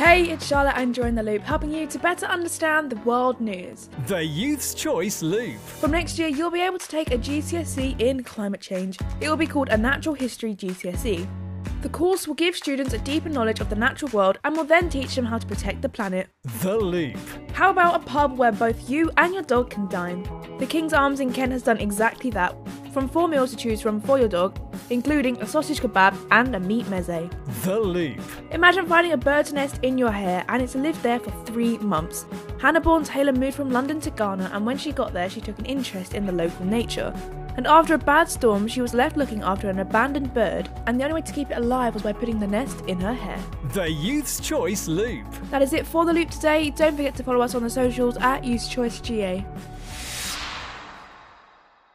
Hey, it's Charlotte and Join the Loop, helping you to better understand the world news. The Youth's Choice Loop. From next year, you'll be able to take a GCSE in climate change. It will be called a Natural History GCSE. The course will give students a deeper knowledge of the natural world and will then teach them how to protect the planet. The Loop. How about a pub where both you and your dog can dine? The King's Arms in Kent has done exactly that, from four meals to choose from for your dog, including a sausage kebab and a meat meze. The Loop. Imagine finding a bird's nest in your hair and it's lived there for three months. Hannah Bourne Taylor moved from London to Ghana, and when she got there, she took an interest in the local nature. And after a bad storm, she was left looking after an abandoned bird, and the only way to keep it alive was by putting the nest in her hair. The Youth's Choice Loop. That is it for the loop today. Don't forget to follow us on the socials at Youth Choice GA.